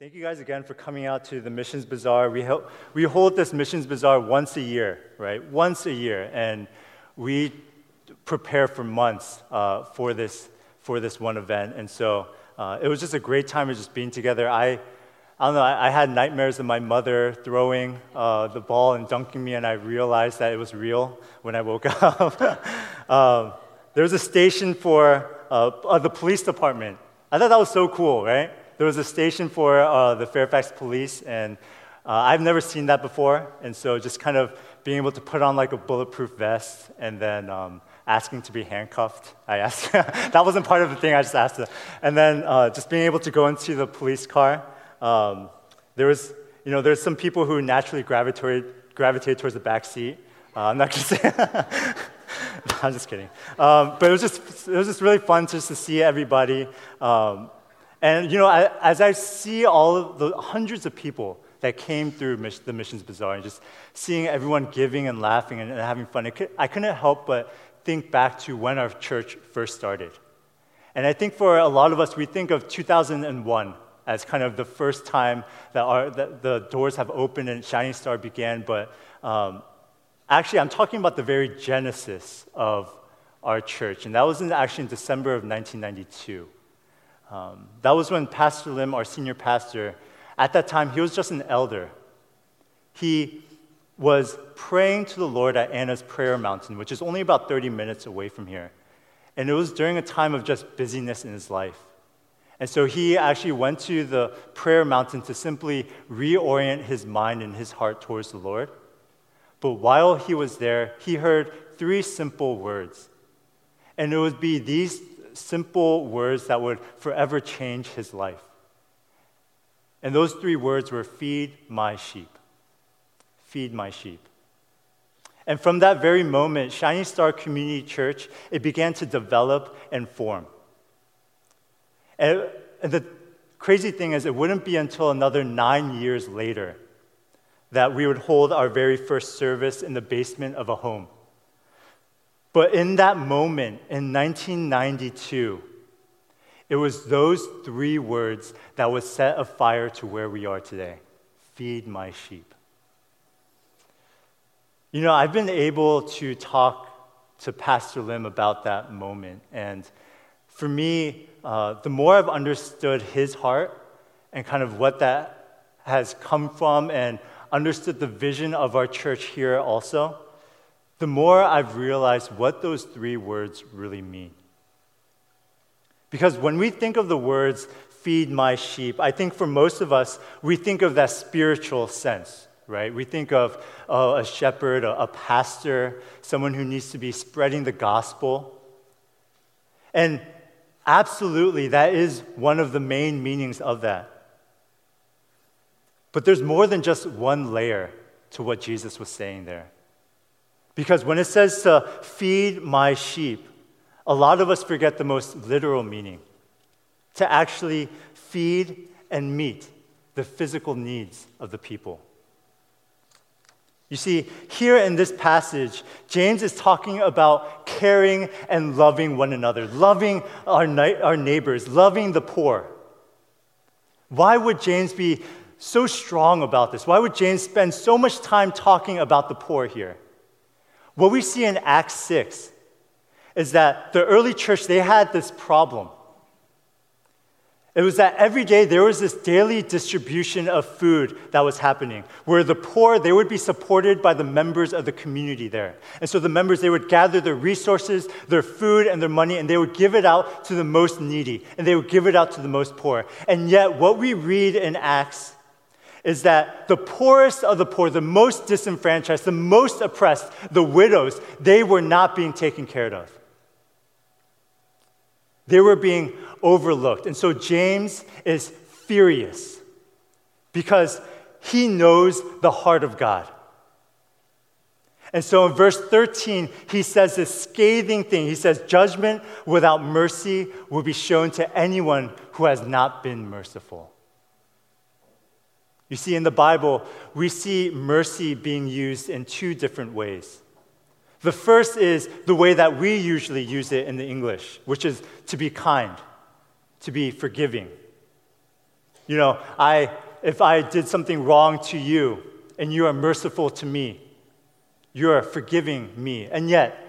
Thank you guys again for coming out to the Missions Bazaar. We, ho- we hold this Missions Bazaar once a year, right? Once a year. And we prepare for months uh, for, this, for this one event. And so uh, it was just a great time of just being together. I, I don't know, I, I had nightmares of my mother throwing uh, the ball and dunking me, and I realized that it was real when I woke up. um, there was a station for uh, the police department. I thought that was so cool, right? There was a station for uh, the Fairfax police, and uh, I've never seen that before. And so just kind of being able to put on like a bulletproof vest and then um, asking to be handcuffed. I asked, that wasn't part of the thing, I just asked it. And then uh, just being able to go into the police car. Um, there was, you know, there's some people who naturally gravitate, gravitate towards the back seat. Uh, I'm not going to say. I'm just kidding. Um, but it was just it was just really fun just to see everybody. Um, and you know, I, as I see all of the hundreds of people that came through the Missions Bazaar and just seeing everyone giving and laughing and, and having fun, could, I couldn't help but think back to when our church first started. And I think for a lot of us, we think of 2001 as kind of the first time that, our, the doors have opened and Shining Star began. But um, actually, I'm talking about the very genesis of our church. And that was in, actually in December of 1992. Um, that was when Pastor Lim, our senior pastor, at that time, he was just an elder. He was praying to the Lord at Anna's Prayer Mountain, which is only about 30 minutes away from here. And it was during a time of just busyness in his life. And so he actually went to the prayer mountain to simply reorient his mind and his heart towards the Lord. But while he was there, he heard three simple words. And it would be these simple words that would forever change his life. And those three words were feed my sheep. Feed my sheep. And from that very moment, Shining Star Community Church, it began to develop and form. And, the crazy thing is, it wouldn't be until another nine years later that we would hold our very first service in the basement of a home. But in that moment, in 1992, it was those three words that would set a fire to where we are today feed my sheep. You know, I've been able to talk to Pastor Lim about that moment. And for me, uh, the more I've understood his heart and kind of what that has come from and understood the vision of our church here also, the more I've realized what those three words really mean. Because when we think of the words, feed my sheep, I think for most of us, we think of that spiritual sense, right? We think of uh, a shepherd, a pastor, someone who needs to be spreading the gospel. And absolutely, that is one of the main meanings of that. But there's more than just one layer to what Jesus was saying there. Because when it says to feed my sheep, a lot of us forget the most literal meaning to actually feed and meet the physical needs of the people. You see, here in this passage, James is talking about caring and loving one another, loving our, our neighbors, loving the poor. Why would James be so strong about this? Why would James spend so much time talking about the poor here? What we see in Acts 6 is that the early church, they had this problem. It was that every day there was this daily distribution of food that was happening, where the poor, they would be supported by the members of the community there. And so the members, they would gather their resources, their food, and their money, and they would give it out to the most needy, and they would give it out to the most poor. And yet, what we read in Acts is that the poorest of the poor, the most disenfranchised, the most oppressed, the widows, they were not being taken care of. They were being overlooked. And so James is furious because he knows the heart of God. And so in verse 13, he says this scathing thing. He says, Judgment without mercy will be shown to anyone who has not been merciful. You see, in the Bible, we see mercy being used in two different ways. The first is the way that we usually use it in the English, which is to be kind, to be forgiving. You know, I, if I did something wrong to you and you are merciful to me, you're forgiving me. And yet,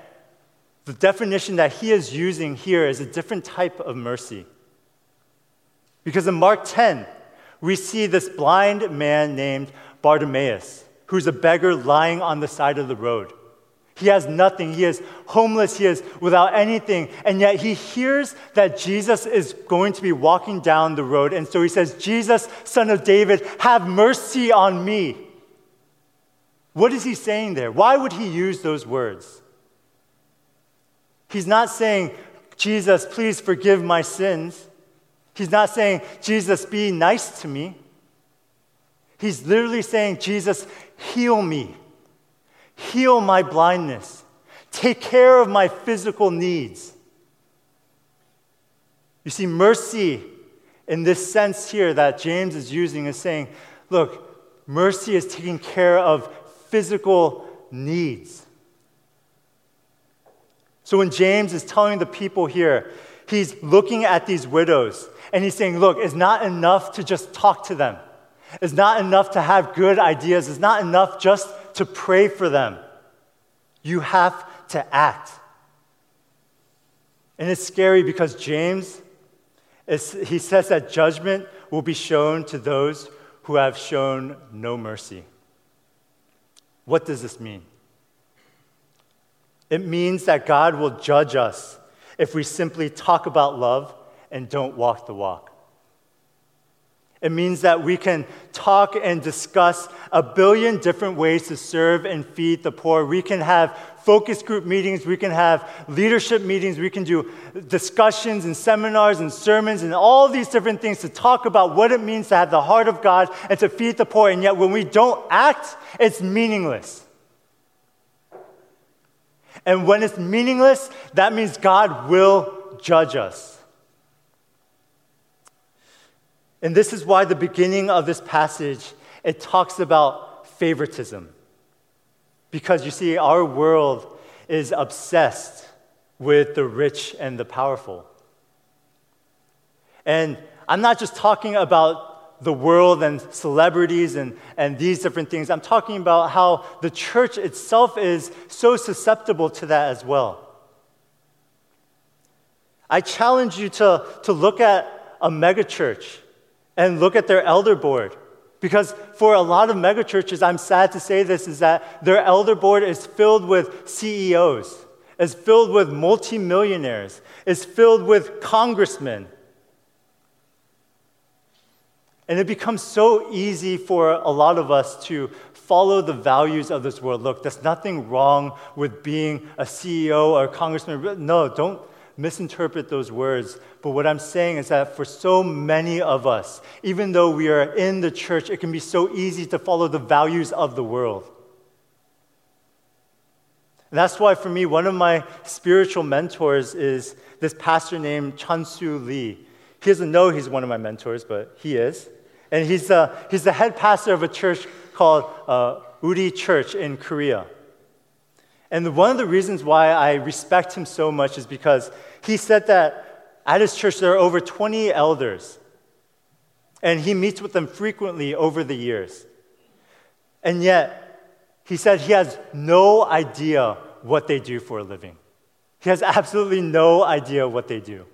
the definition that he is using here is a different type of mercy. Because in Mark 10, we see this blind man named Bartimaeus, who's a beggar lying on the side of the road. He has nothing. He is homeless. He is without anything. And yet he hears that Jesus is going to be walking down the road. And so he says, Jesus, son of David, have mercy on me. What is he saying there? Why would he use those words? He's not saying, Jesus, please forgive my sins. He's not saying, Jesus, be nice to me. He's literally saying, Jesus, heal me. Heal my blindness. Take care of my physical needs. You see, mercy in this sense here that James is using is saying, look, mercy is taking care of physical needs. So when James is telling the people here, he's looking at these widows and he's saying, Look, it's not enough to just talk to them. It's not enough to have good ideas. It's not enough just to pray for them. You have to act. And it's scary because James, he says that judgment will be shown to those who have shown no mercy. What does this mean? It means that God will judge us if we simply talk about love and don't walk the walk. It means that we can talk and discuss a billion different ways to serve and feed the poor. We can have focus group meetings, we can have leadership meetings, we can do discussions and seminars and sermons and all these different things to talk about what it means to have the heart of God and to feed the poor. And yet, when we don't act, it's meaningless. And when it's meaningless, that means God will judge us. And this is why the beginning of this passage it talks about favoritism. Because you see our world is obsessed with the rich and the powerful. And I'm not just talking about the world and celebrities and, and these different things. I'm talking about how the church itself is so susceptible to that as well. I challenge you to, to look at a megachurch and look at their elder board. Because for a lot of megachurches, I'm sad to say this, is that their elder board is filled with CEOs, is filled with multimillionaires, is filled with congressmen. And it becomes so easy for a lot of us to follow the values of this world. Look, there's nothing wrong with being a CEO or a congressman. No, don't, misinterpret those words. But what I'm saying is that for so many of us, even though we are in the church, it can be so easy to follow the values of the world. And that's why, for me, one of my spiritual mentors is this pastor named Chansu Lee. He doesn't know he's one of my mentors, but he is. And he's, he's the head pastor of a church called uh, Uri Church in Korea. And one of the reasons why I respect him so much is because he said that at his church there are over 20 elders, and he meets with them frequently over the years. And yet, he said he has no idea what they do for a living. He has absolutely no idea what they do.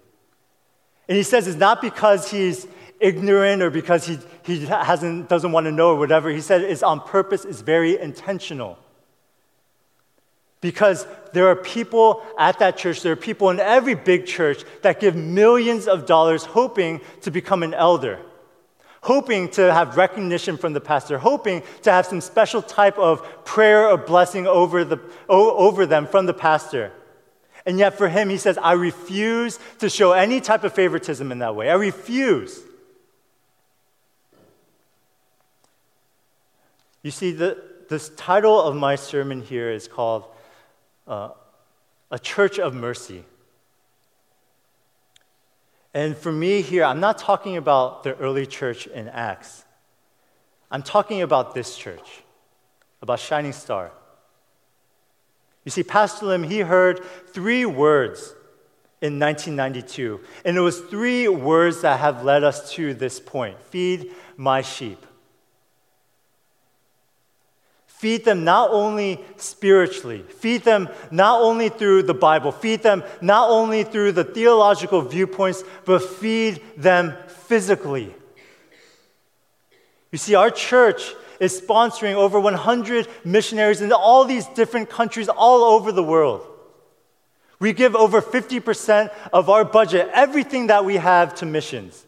And he says it's not because he's ignorant or because he, he hasn't, doesn't want to know or whatever. He said it's on purpose, it's very intentional. Because there are people at that church, there are people in every big church that give millions of dollars hoping to become an elder, hoping to have recognition from the pastor, hoping to have some special type of prayer or blessing over, the, over them from the pastor. And yet, for him, he says, I refuse to show any type of favoritism in that way. I refuse. You see, the, this title of my sermon here is called uh, a church of mercy. And for me here, I'm not talking about the early church in Acts. I'm talking about this church, about Shining Star. You see, Pastor Lim, he heard three words in 1992. And it was three words that have led us to this point feed my sheep. Feed them not only spiritually, feed them not only through the Bible, feed them not only through the theological viewpoints, but feed them physically. You see, our church is sponsoring over 100 missionaries in all these different countries all over the world. We give over 50% of our budget, everything that we have, to missions.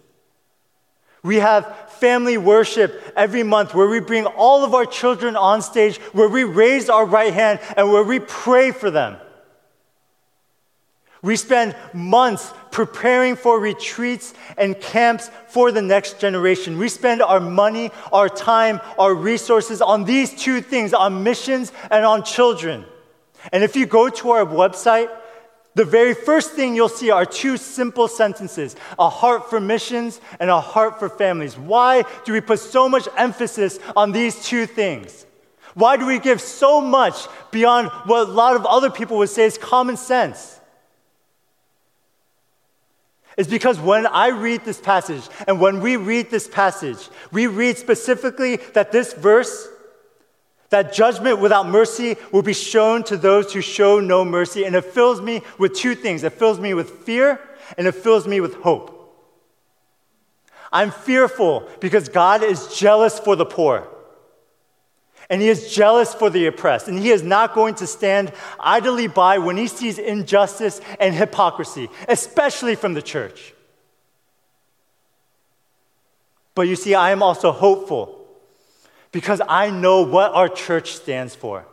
We have family worship every month where we bring all of our children on stage, where we raise our right hand, and where we pray for them. We spend months preparing for retreats and camps for the next generation. We spend our money, our time, our resources on these two things on missions and on children. And if you go to our website, the very first thing you'll see are two simple sentences a heart for missions and a heart for families. Why do we put so much emphasis on these two things? Why do we give so much beyond what a lot of other people would say is common sense? It's because when I read this passage and when we read this passage, we read specifically that this verse that judgment without mercy will be shown to those who show no mercy. And it fills me with two things it fills me with fear and it fills me with hope. I'm fearful because God is jealous for the poor. And he is jealous for the oppressed. And he is not going to stand idly by when he sees injustice and hypocrisy, especially from the church. But you see, I am also hopeful because I know what our church stands for.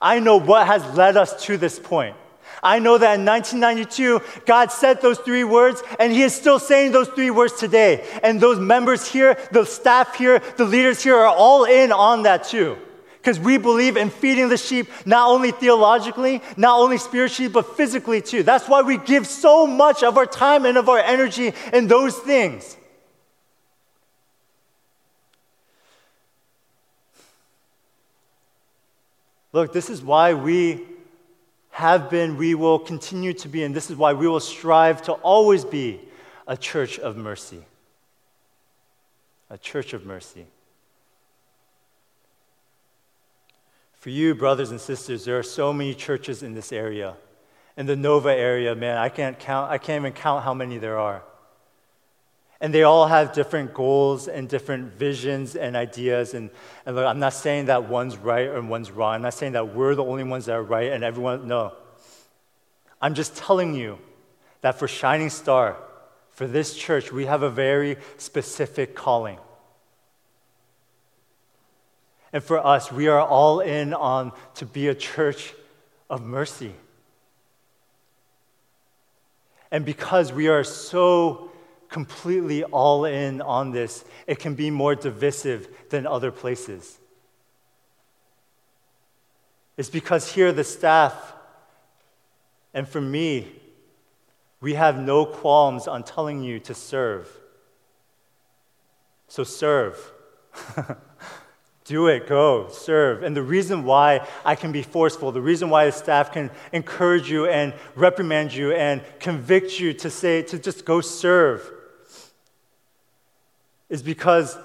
I know what has led us to this point. I know that in 1992, God said those three words, and He is still saying those three words today. And those members here, the staff here, the leaders here are all in on that too. Because we believe in feeding the sheep, not only theologically, not only spiritually, but physically too. That's why we give so much of our time and of our energy in those things. Look, this is why we have been, we will continue to be, and this is why we will strive to always be a church of mercy. A church of mercy. For you, brothers and sisters, there are so many churches in this area. In the Nova area, man, I can't count, I can't even count how many there are. And they all have different goals and different visions and ideas. And, and look, I'm not saying that one's right or one's wrong. I'm not saying that we're the only ones that are right and everyone, no. I'm just telling you that for Shining Star, for this church, we have a very specific calling. And for us, we are all in on to be a church of mercy. And because we are so completely all in on this, it can be more divisive than other places. It's because here, the staff, and for me, we have no qualms on telling you to serve. So serve. Do it, go, serve. And the reason why I can be forceful, the reason why the staff can encourage you and reprimand you and convict you to say, to just go serve, is because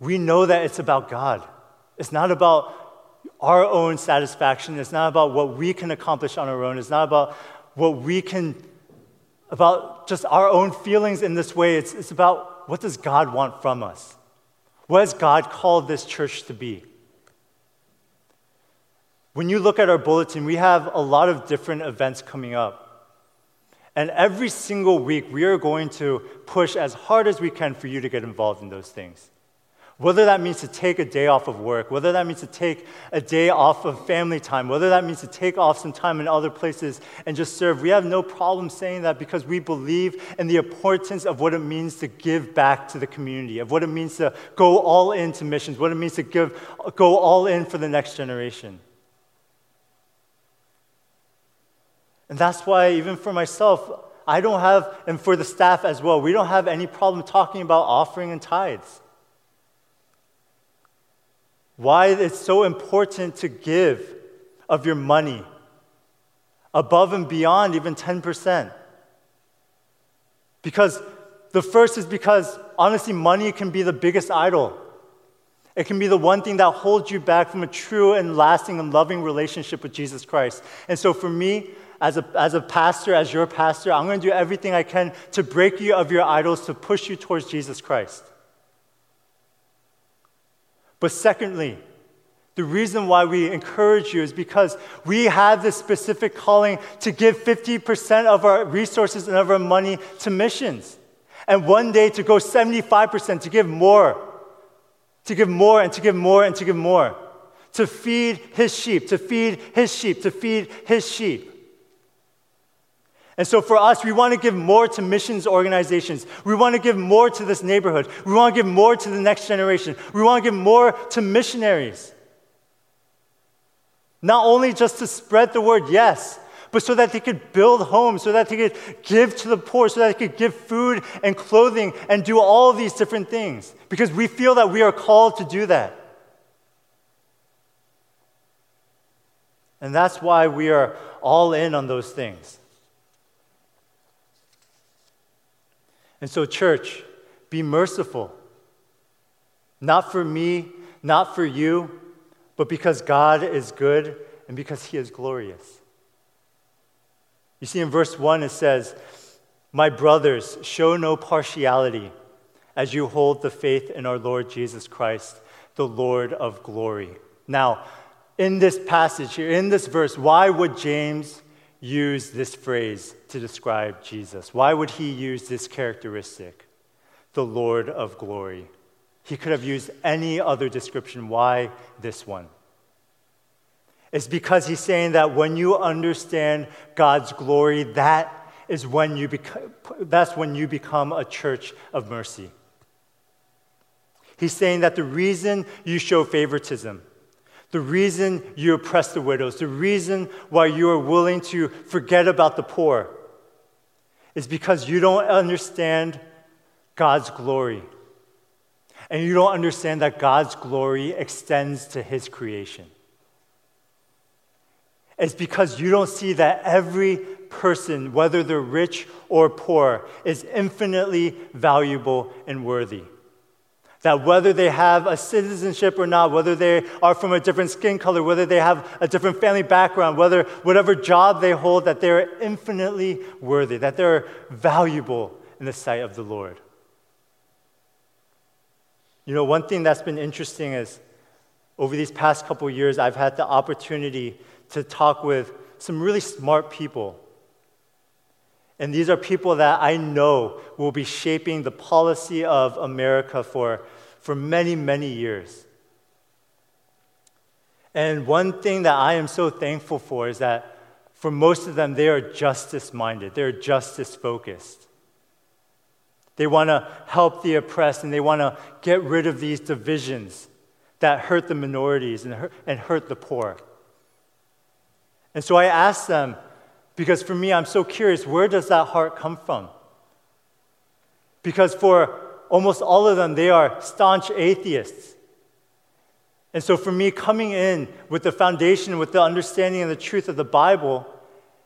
we know that it's about God. It's not about our own satisfaction. It's not about what we can accomplish on our own. It's not about what we can, about just our own feelings in this way. It's, it's about what does God want from us? What has God called this church to be? When you look at our bulletin, we have a lot of different events coming up. And every single week, we are going to push as hard as we can for you to get involved in those things. Whether that means to take a day off of work, whether that means to take a day off of family time, whether that means to take off some time in other places and just serve, we have no problem saying that because we believe in the importance of what it means to give back to the community, of what it means to go all into missions, what it means to give, go all in for the next generation. And that's why, even for myself, I don't have, and for the staff as well, we don't have any problem talking about offering and tithes. Why it's so important to give of your money, above and beyond even 10%. Because the first is because honestly, money can be the biggest idol. It can be the one thing that holds you back from a true and lasting and loving relationship with Jesus Christ. And so for me, as a, as a pastor, as your pastor, I'm going to do everything I can to break you of your idols, to push you towards Jesus Christ. But secondly, the reason why we encourage you is because we have this specific calling to give 50% of our resources and of our money to missions. And one day to go 75%, to give more to give more and to give more and to give more, to feed his sheep, to feed his sheep, to feed his sheep. And so for us, we want to give more to missions organizations. We want to give more to this neighborhood. We want to give more to the next generation. We want to give more to missionaries. Not only just to spread the word, yes, but so that they could build homes, so that they could give to the poor, so that they could give food and clothing and do all these different things. Because we feel that we are called to do that. And that's why we are all in on those things. And so, church, be merciful. Not for me, not for you, but because God is good and because He is glorious. You see, in verse 1, it says, My brothers, show no partiality as you hold the faith in our Lord Jesus Christ, the Lord of glory. Now, in this passage here, in this verse, why would James use this phrase to describe Jesus? Why would he use this characteristic, the Lord of glory? He could have used any other description. Why this one? It's because he's saying that when you understand God's glory, that is when you become, that's when you become a church of mercy. He's saying that the reason you show favoritism, the reason you oppress the widows, the reason why you are willing to forget about the poor is because you don't understand God's glory. And you don't understand that God's glory extends to his creation It's because you don't see that every person, whether they're rich or poor, is infinitely valuable and worthy. That whether they have a citizenship or not, whether they are from a different skin color, whether they have a different family background, whether whatever job they hold, that they're infinitely worthy, that they're valuable in the sight of the Lord. You know, one thing that's been interesting is over these past couple years, I've had the opportunity to talk with some really smart people. And these are people that I know will be shaping the policy of America for, for many, many years. And one thing that I am so thankful for is that for most of them, they are justice minded, they're justice focused. They want to help the oppressed and they want to get rid of these divisions that hurt the minorities and hurt, and hurt the poor. And so I asked them, because for me, I'm so curious, where does that heart come from? Because for almost all of them, they are staunch atheists. And so for me, coming in with the foundation, with the understanding and the truth of the Bible,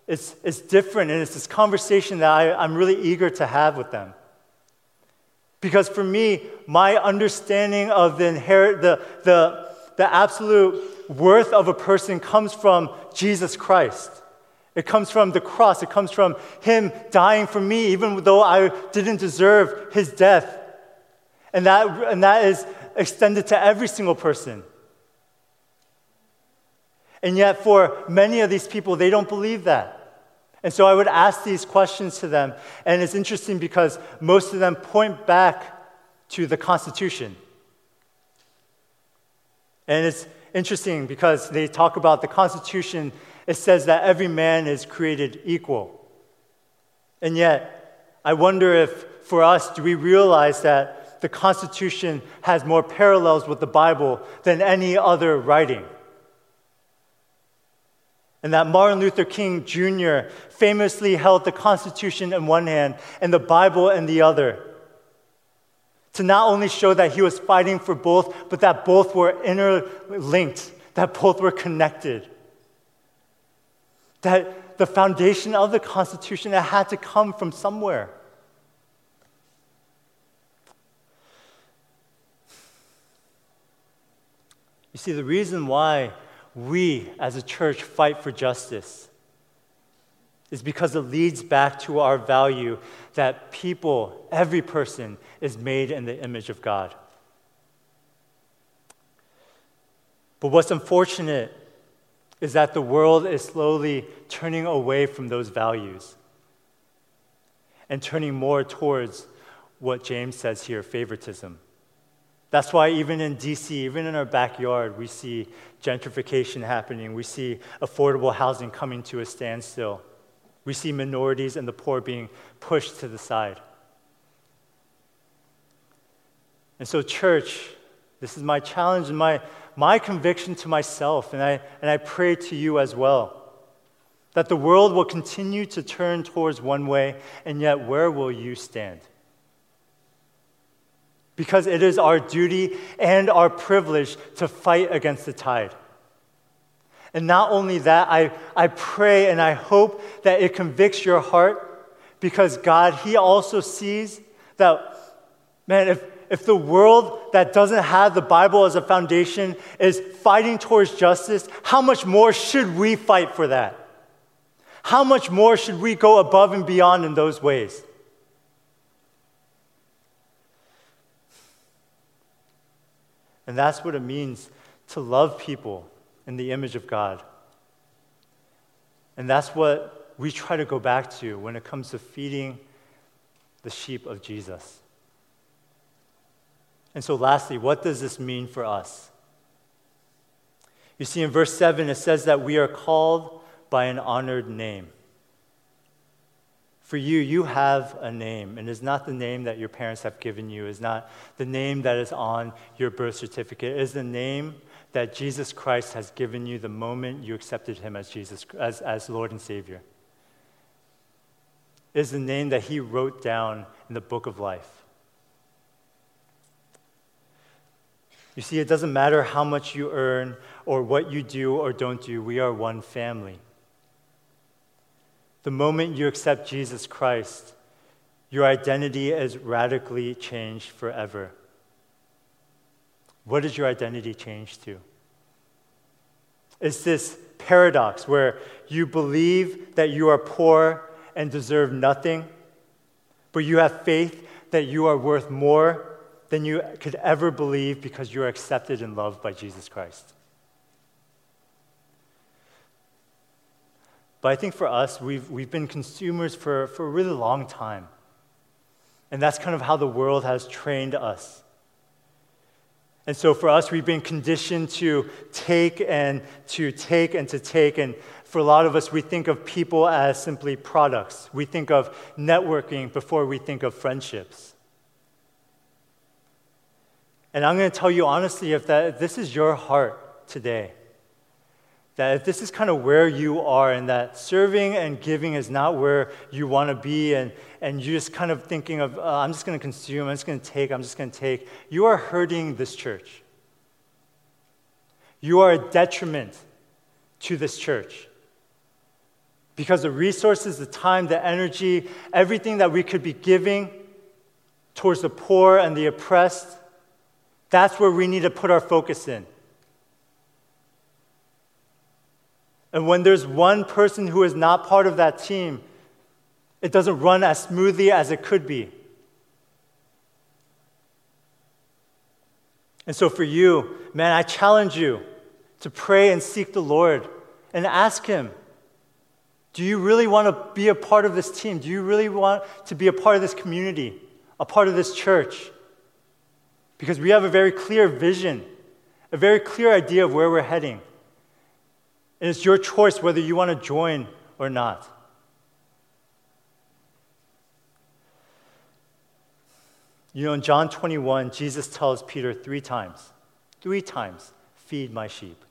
it's, it's different. And it's this conversation that I, I'm really eager to have with them. Because for me, my understanding of the, inherit, the, the, the absolute worth of a person comes from Jesus Christ. It comes from the cross. It comes from Him dying for me, even though I didn't deserve His death. And that, and that is extended to every single person. And yet, for many of these people, they don't believe that. And so I would ask these questions to them. And it's interesting because most of them point back to the Constitution. And it's interesting because they talk about the Constitution, it says that every man is created equal. And yet, I wonder if for us, do we realize that the Constitution has more parallels with the Bible than any other writing? And that Martin Luther King Jr. famously held the Constitution in one hand and the Bible in the other to not only show that he was fighting for both, but that both were interlinked, that both were connected. That, the foundation of the Constitution, it had to come from somewhere. You see, the reason why we as a church fight for justice is because it leads back to our value that people, every person, is made in the image of God. But what's unfortunate is that the world is slowly turning away from those values and turning more towards what James says here favoritism. That's why, even in DC, even in our backyard, we see gentrification happening. We see affordable housing coming to a standstill. We see minorities and the poor being pushed to the side. And so, church, this is my challenge and my, my conviction to myself, and I, and I pray to you as well that the world will continue to turn towards one way, and yet where will you stand? Because it is our duty and our privilege to fight against the tide. And not only that, I, I pray and I hope that it convicts your heart because God, He also sees that, man, if, if the world that doesn't have the Bible as a foundation is fighting towards justice, how much more should we fight for that? How much more should we go above and beyond in those ways? And that's what it means to love people in the image of God. And that's what we try to go back to when it comes to feeding the sheep of Jesus. And so, lastly, what does this mean for us? You see, in verse 7, it says that we are called by an honored name. For you, you have a name, and it's not the name that your parents have given you, it's not the name that is on your birth certificate, it is the name that Jesus Christ has given you the moment you accepted him as Jesus as, as Lord and Savior. It is the name that he wrote down in the book of life. You see, it doesn't matter how much you earn or what you do or don't do, we are one family. The moment you accept Jesus Christ, your identity is radically changed forever. What does your identity change to? It's this paradox where you believe that you are poor and deserve nothing, but you have faith that you are worth more than you could ever believe because you're accepted and loved by Jesus Christ. But I think for us, we've, we've been consumers for, for a really long time. And that's kind of how the world has trained us. And so for us, we've been conditioned to take and to take and to take. And for a lot of us, we think of people as simply products. We think of networking before we think of friendships. And I'm going to tell you honestly if, that, if this is your heart today, that if this is kind of where you are and that serving and giving is not where you want to be and, and you're just kind of thinking of, uh, I'm just going to consume, I'm just going to take, I'm just going to take, you are hurting this church. You are a detriment to this church. Because the resources, the time, the energy, everything that we could be giving towards the poor and the oppressed, that's where we need to put our focus in. And when there's one person who is not part of that team, it doesn't run as smoothly as it could be. And so, for you, man, I challenge you to pray and seek the Lord and ask Him Do you really want to be a part of this team? Do you really want to be a part of this community, a part of this church? because we have a very clear vision, a very clear idea of where we're heading. And it's your choice whether you want to join or not. You know, in John 21, Jesus tells Peter three times, three times, feed my sheep.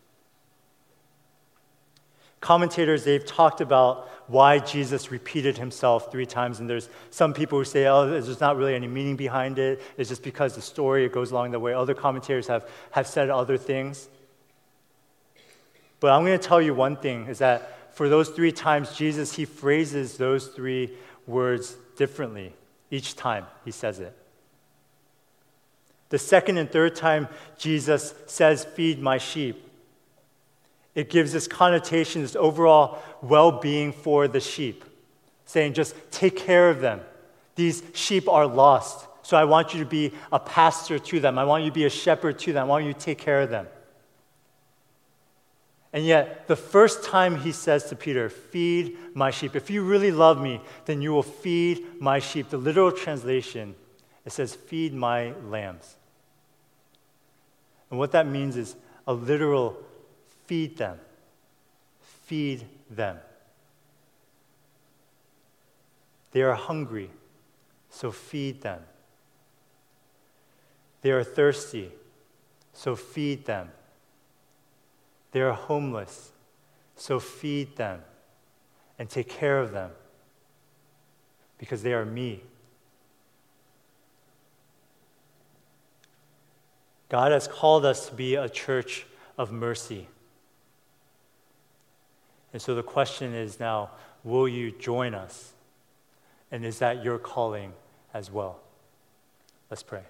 Commentators, they've talked about why Jesus repeated himself three times, and there's some people who say, oh, there's not really any meaning behind it. It's just because the story it goes along the way. Other commentators have, have said other things. But I'm going to tell you one thing is that for those three times, Jesus, he phrases those three words differently each time he says it. The second and third time Jesus says, Feed my sheep, it gives this connotation, this overall well being for the sheep, saying, Just take care of them. These sheep are lost. So I want you to be a pastor to them. I want you to be a shepherd to them. I want you to take care of them. And yet, the first time he says to Peter, Feed my sheep. If you really love me, then you will feed my sheep. The literal translation, it says, Feed my lambs. And what that means is a literal feed them. Feed them. They are hungry, so feed them. They are thirsty, so feed them. They are homeless, so feed them and take care of them because they are me. God has called us to be a church of mercy. And so the question is now will you join us? And is that your calling as well? Let's pray.